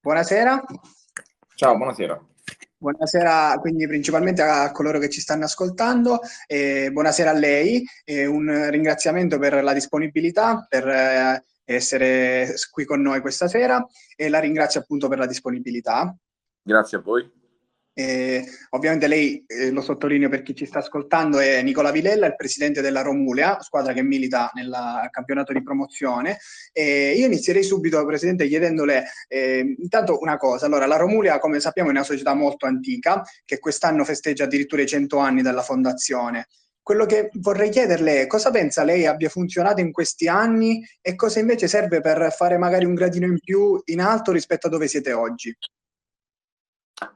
Buonasera. Ciao, buonasera. Buonasera quindi principalmente a coloro che ci stanno ascoltando, eh, buonasera a lei, eh, un ringraziamento per la disponibilità, per eh, essere qui con noi questa sera e la ringrazio appunto per la disponibilità. Grazie a voi. Eh, ovviamente lei, eh, lo sottolineo per chi ci sta ascoltando, è Nicola Vilella, il presidente della Romulea, squadra che milita nel campionato di promozione. Eh, io inizierei subito, Presidente, chiedendole eh, intanto una cosa. Allora, la Romulea, come sappiamo, è una società molto antica, che quest'anno festeggia addirittura i 100 anni dalla fondazione. Quello che vorrei chiederle è cosa pensa lei abbia funzionato in questi anni e cosa invece serve per fare magari un gradino in più in alto rispetto a dove siete oggi?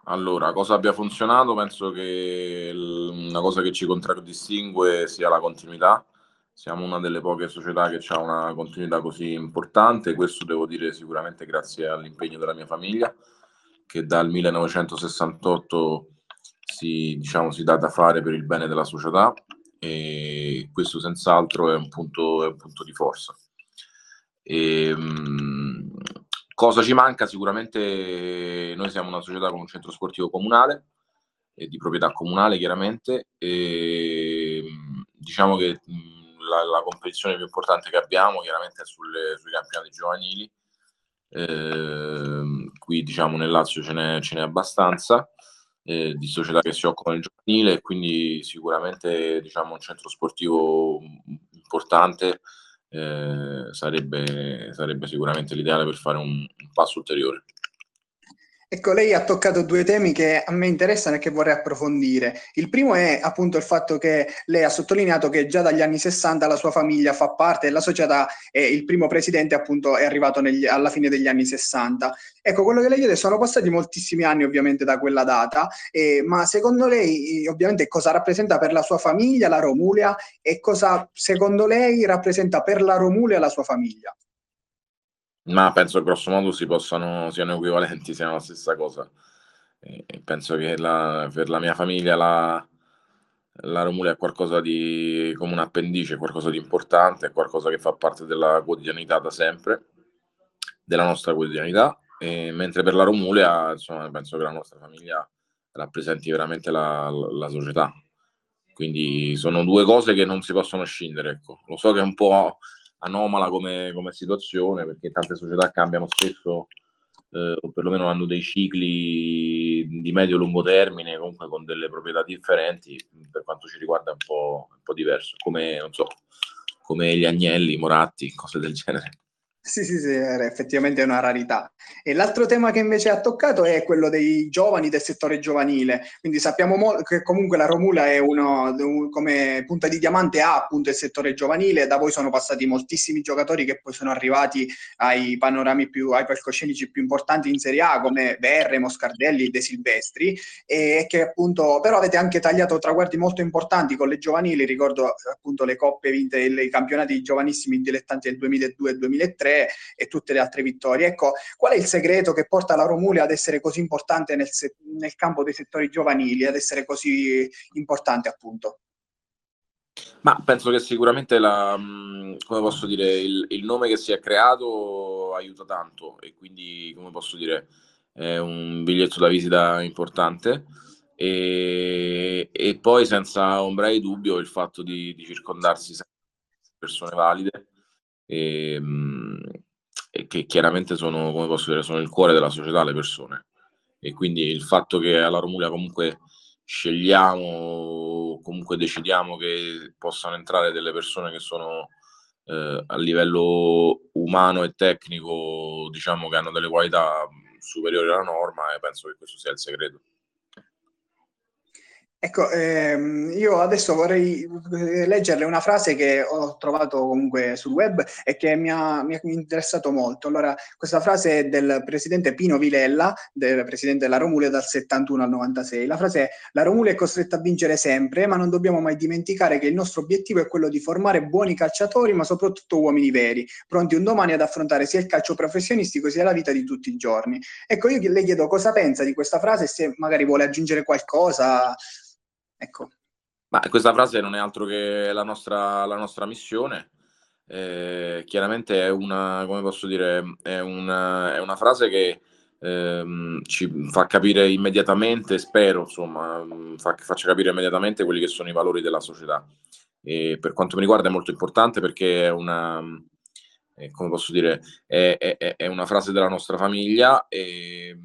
Allora, cosa abbia funzionato? Penso che una cosa che ci contraddistingue sia la continuità. Siamo una delle poche società che ha una continuità così importante. Questo devo dire sicuramente grazie all'impegno della mia famiglia, che dal 1968 si, diciamo, si dà da fare per il bene della società e questo senz'altro è un punto, è un punto di forza. E, ehm, Cosa ci manca? Sicuramente noi siamo una società con un centro sportivo comunale, di proprietà comunale chiaramente, e diciamo che la, la, competizione più importante che abbiamo chiaramente è sulle, sui campionati giovanili, eh, qui diciamo nel Lazio ce n'è, ce n'è abbastanza eh, di società che si occupano del giovanile quindi sicuramente diciamo un centro sportivo importante eh, sarebbe, sarebbe sicuramente l'ideale per fare un, un passo ulteriore. Ecco, lei ha toccato due temi che a me interessano e che vorrei approfondire. Il primo è appunto il fatto che lei ha sottolineato che già dagli anni 60 la sua famiglia fa parte della società e il primo presidente appunto è arrivato negli, alla fine degli anni 60. Ecco, quello che lei chiede, sono passati moltissimi anni ovviamente da quella data, eh, ma secondo lei ovviamente cosa rappresenta per la sua famiglia la Romulia e cosa secondo lei rappresenta per la Romulia la sua famiglia? Ma penso grosso modo si possano, siano equivalenti, siano la stessa cosa. E penso che la, per la mia famiglia la, la Romula è qualcosa di come un appendice, qualcosa di importante, qualcosa che fa parte della quotidianità da sempre, della nostra quotidianità. E mentre per la Romulia, insomma, penso che la nostra famiglia rappresenti veramente la, la, la società. Quindi sono due cose che non si possono scindere. Ecco. Lo so che è un po' anomala come, come situazione perché tante società cambiano spesso eh, o perlomeno hanno dei cicli di medio-lungo termine comunque con delle proprietà differenti per quanto ci riguarda è un po', un po diverso come, so, come gli agnelli, Moratti, cose del genere. Sì, sì, sì, effettivamente è una rarità. E l'altro tema che invece ha toccato è quello dei giovani, del settore giovanile. Quindi sappiamo mo- che comunque la Romula è uno, come punta di diamante ha appunto il settore giovanile. Da voi sono passati moltissimi giocatori che poi sono arrivati ai panorami più, ai palcoscenici più importanti in Serie A, come Verre, Moscardelli, De Silvestri, e che appunto, però avete anche tagliato traguardi molto importanti con le giovanili. Ricordo appunto le coppe vinte, i campionati giovanissimi dilettanti del 2002 e 2003 e tutte le altre vittorie. Ecco, qual è il segreto che porta la Romulia ad essere così importante nel, se- nel campo dei settori giovanili, ad essere così importante appunto? Ma penso che sicuramente la, mm, come posso dire, il, il, nome che si è creato aiuta tanto e quindi, come posso dire, è un biglietto da visita importante. E, e poi, senza ombra di dubbio, il fatto di, di circondarsi di persone valide e, ehm, e che chiaramente sono, come posso dire, sono il cuore della società, le persone. E quindi il fatto che alla Romulia comunque scegliamo, comunque decidiamo che possano entrare delle persone che sono eh, a livello umano e tecnico, diciamo che hanno delle qualità superiori alla norma e penso che questo sia il segreto. Ecco, ehm, io adesso vorrei eh, leggerle una frase che ho trovato comunque sul web e che mi ha, mi ha, interessato molto. Allora, questa frase è del presidente Pino Vilella, del presidente della Romule dal 71 al 96. La frase è: La Romule è costretta a vincere sempre, ma non dobbiamo mai dimenticare che il nostro obiettivo è quello di formare buoni calciatori, ma soprattutto uomini veri, pronti un domani ad affrontare sia il calcio professionistico sia la vita di tutti i giorni. Ecco, io le chiedo cosa pensa di questa frase e se magari vuole aggiungere qualcosa. Ecco. Ma questa frase non è altro che la nostra, la nostra missione. Eh, chiaramente è una, come posso dire, è una, è una frase che ehm, ci fa capire immediatamente, spero, insomma, fa, faccia capire immediatamente quelli che sono i valori della società. E per quanto mi riguarda è molto importante perché è una, eh, come posso dire, è, è, è, una frase della nostra famiglia e,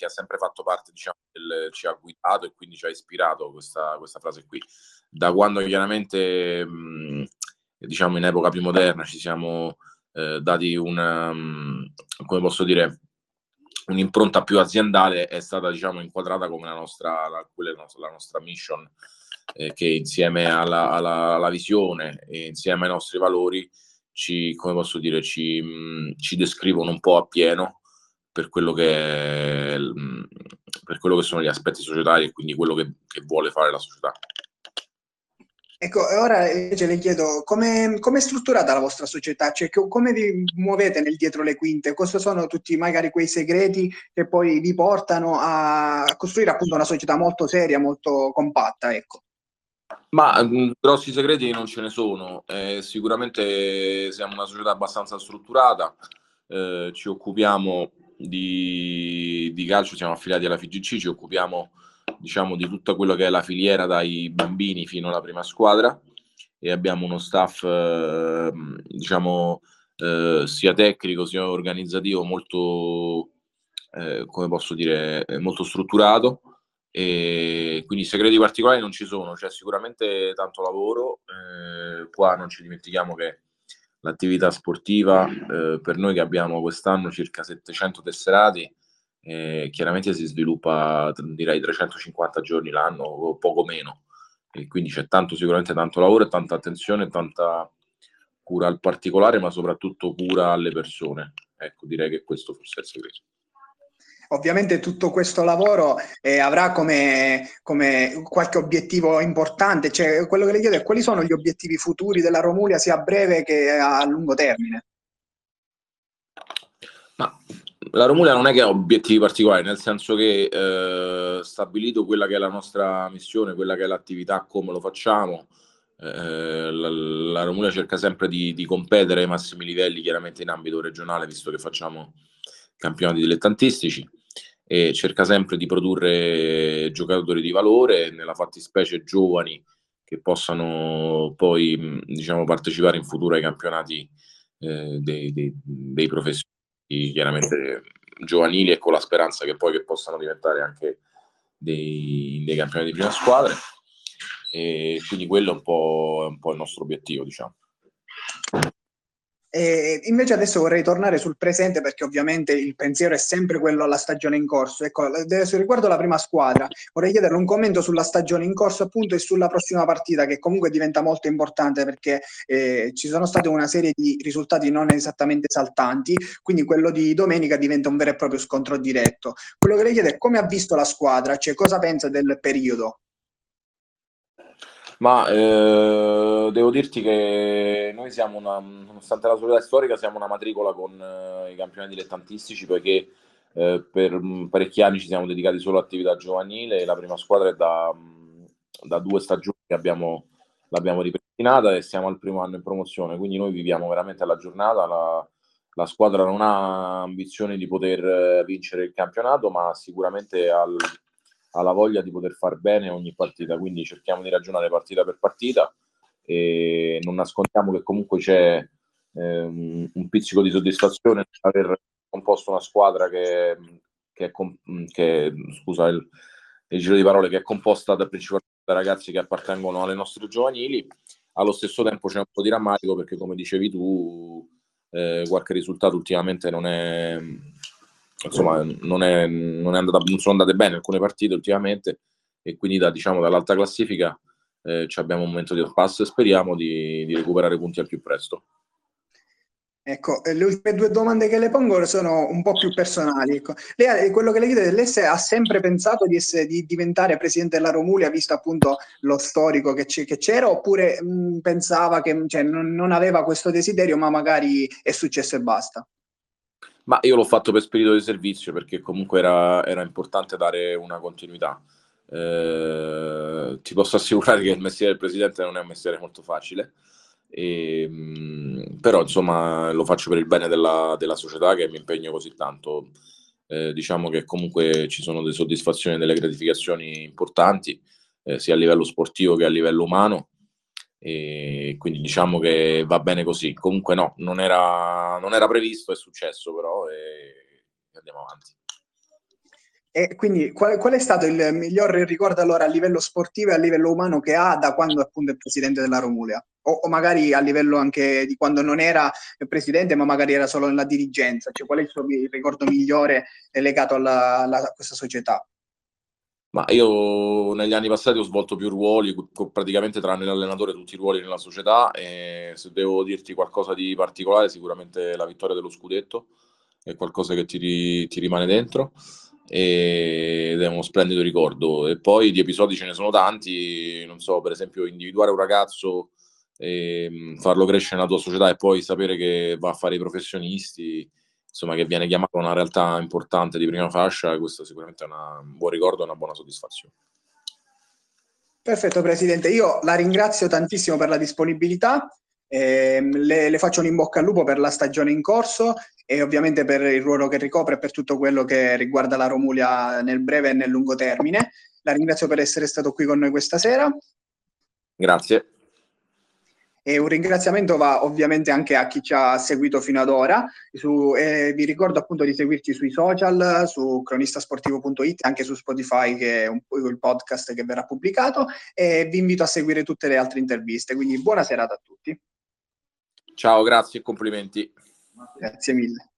che ha sempre fatto parte, diciamo, del, ci ha guidato e quindi ci ha ispirato questa, questa frase qui. Da quando chiaramente, mh, diciamo, in epoca più moderna ci siamo eh, dati una, mh, come posso dire, un'impronta più aziendale è stata diciamo inquadrata come la nostra, la, la nostra mission eh, che insieme alla, alla, alla, visione e insieme ai nostri valori ci, come posso dire, ci, mh, ci descrivono un po' appieno per quello, che, mh, per quello che sono gli aspetti societari e quindi quello che, che vuole fare la società. Ecco, ora invece le chiedo come è strutturata la vostra società, cioè come vi muovete nel dietro le quinte, cosa sono tutti magari quei segreti che poi vi portano a costruire appunto una società molto seria, molto compatta, ecco. Ma mh, mm, grossi segreti non ce ne sono, eh, sicuramente siamo una società abbastanza strutturata, eh, ci occupiamo di, di calcio, siamo affiliati alla FIGC, ci occupiamo diciamo, di tutta quello che è la filiera dai bambini fino alla prima squadra e abbiamo uno staff eh, diciamo eh, sia tecnico sia organizzativo molto eh, come posso dire molto strutturato. E quindi segreti particolari non ci sono c'è sicuramente tanto lavoro eh, qua non ci dimentichiamo che l'attività sportiva eh, per noi che abbiamo quest'anno circa 700 tesserati eh, chiaramente si sviluppa direi 350 giorni l'anno o poco meno. E quindi c'è tanto sicuramente tanto lavoro e tanta attenzione tanta cura al particolare ma soprattutto cura alle persone. Ecco direi che questo forse è il segreto Ovviamente tutto questo lavoro eh, avrà come, come, qualche obiettivo importante, cioè quello che le chiedo è quali sono gli obiettivi futuri della Romulia sia a breve che a lungo termine? Ma la Romulia non è che ha obiettivi particolari, nel senso che eh, stabilito quella che è la nostra missione, quella che è l'attività, come lo facciamo, eh, la, la, Romulia cerca sempre di, di, competere ai massimi livelli, chiaramente in ambito regionale, visto che facciamo campionati dilettantistici, e cerca sempre di produrre giocatori di valore, nella fattispecie giovani che possano poi diciamo, partecipare in futuro ai campionati eh, dei, dei, dei professionisti chiaramente giovanili e con la speranza che poi che possano diventare anche dei, dei campioni di prima squadra. E quindi quello è un po', è un po il nostro obiettivo diciamo e invece adesso vorrei tornare sul presente perché ovviamente il pensiero è sempre quello alla stagione in corso. Ecco, riguardo la prima squadra, vorrei chiederle un commento sulla stagione in corso appunto e sulla prossima partita che comunque diventa molto importante perché eh, ci sono state una serie di risultati non esattamente esaltanti, quindi quello di domenica diventa un vero e proprio scontro diretto. Quello che lei chiede è come ha visto la squadra, cioè cosa pensa del periodo? Ma eh, devo dirti che noi siamo una, nonostante la società storica, siamo una matricola con eh, i campioni dilettantistici perché eh, per parecchi anni ci siamo dedicati solo all'attività giovanile. La prima squadra è da, da due stagioni che abbiamo, l'abbiamo ripristinata e siamo al primo anno in promozione, quindi noi viviamo veramente alla giornata. La, la squadra non ha ambizione di poter eh, vincere il campionato, ma sicuramente al ha la voglia di poter far bene ogni partita, quindi cerchiamo di ragionare partita per partita e non nascondiamo che comunque c'è ehm, un pizzico di soddisfazione aver composto una squadra che, che che, scusa il, il, giro di parole, che è composta da principalmente ragazzi che appartengono alle nostre giovanili, allo stesso tempo c'è un po' di rammarico perché come dicevi tu eh, qualche risultato ultimamente non è insomma non, è, non, è andata, non sono andate bene alcune partite ultimamente e quindi da, diciamo, dall'alta classifica eh, abbiamo un momento di passo e speriamo di, di, recuperare punti al più presto. Ecco, le ultime due domande che le pongo sono un po' più personali. Ecco. Lei, quello che le chiedo è, lei ha sempre pensato di, essere, di, diventare presidente della Romulia, visto appunto lo storico che, che c'era, oppure mh, pensava che cioè, non, non aveva questo desiderio, ma magari è successo e basta? Ma io l'ho fatto per spirito di servizio perché comunque era, era importante dare una continuità. Eh, ti posso assicurare che il mestiere del presidente non è un mestiere molto facile, e, ehm, però insomma lo faccio per il bene della, della società che mi impegno così tanto. eh, diciamo che comunque ci sono delle soddisfazioni e delle gratificazioni importanti, eh, sia a livello sportivo che a livello umano. E quindi diciamo che va bene così. Comunque no, non era, non era previsto, è successo però e andiamo avanti. E quindi qual, qual, è stato il miglior ricordo allora a livello sportivo e a livello umano che ha da quando appunto è presidente della Romulia? O, o magari a livello anche di quando non era presidente, ma magari era solo nella dirigenza? Cioè, qual è il suo ricordo migliore legato alla, alla, a questa società? Ma io negli anni passati ho svolto più ruoli, praticamente tranne l'allenatore, tutti i ruoli nella società. E se devo dirti qualcosa di particolare, sicuramente la vittoria dello scudetto è qualcosa che ti, ti rimane dentro ed è uno splendido ricordo. E poi di episodi ce ne sono tanti, non so, per esempio individuare un ragazzo, e ehm, farlo crescere nella tua società e poi sapere che va a fare i professionisti, insomma che viene chiamato una realtà importante di prima fascia, questo sicuramente è una, un buon ricordo e una buona soddisfazione. Perfetto Presidente, io la ringrazio tantissimo per la disponibilità eh, le, le, faccio un in bocca al lupo per la stagione in corso e ovviamente per il ruolo che ricopre e per tutto quello che riguarda la Romulia nel breve e nel lungo termine. La ringrazio per essere stato qui con noi questa sera. Grazie. E un ringraziamento va ovviamente anche a chi ci ha seguito fino ad ora. Su, eh, vi ricordo appunto di seguirci sui social, su cronistasportivo.it, anche su Spotify, che è un, il podcast che verrà pubblicato. E vi invito a seguire tutte le altre interviste. Quindi buona serata a tutti. Ciao, grazie e complimenti. Grazie mille.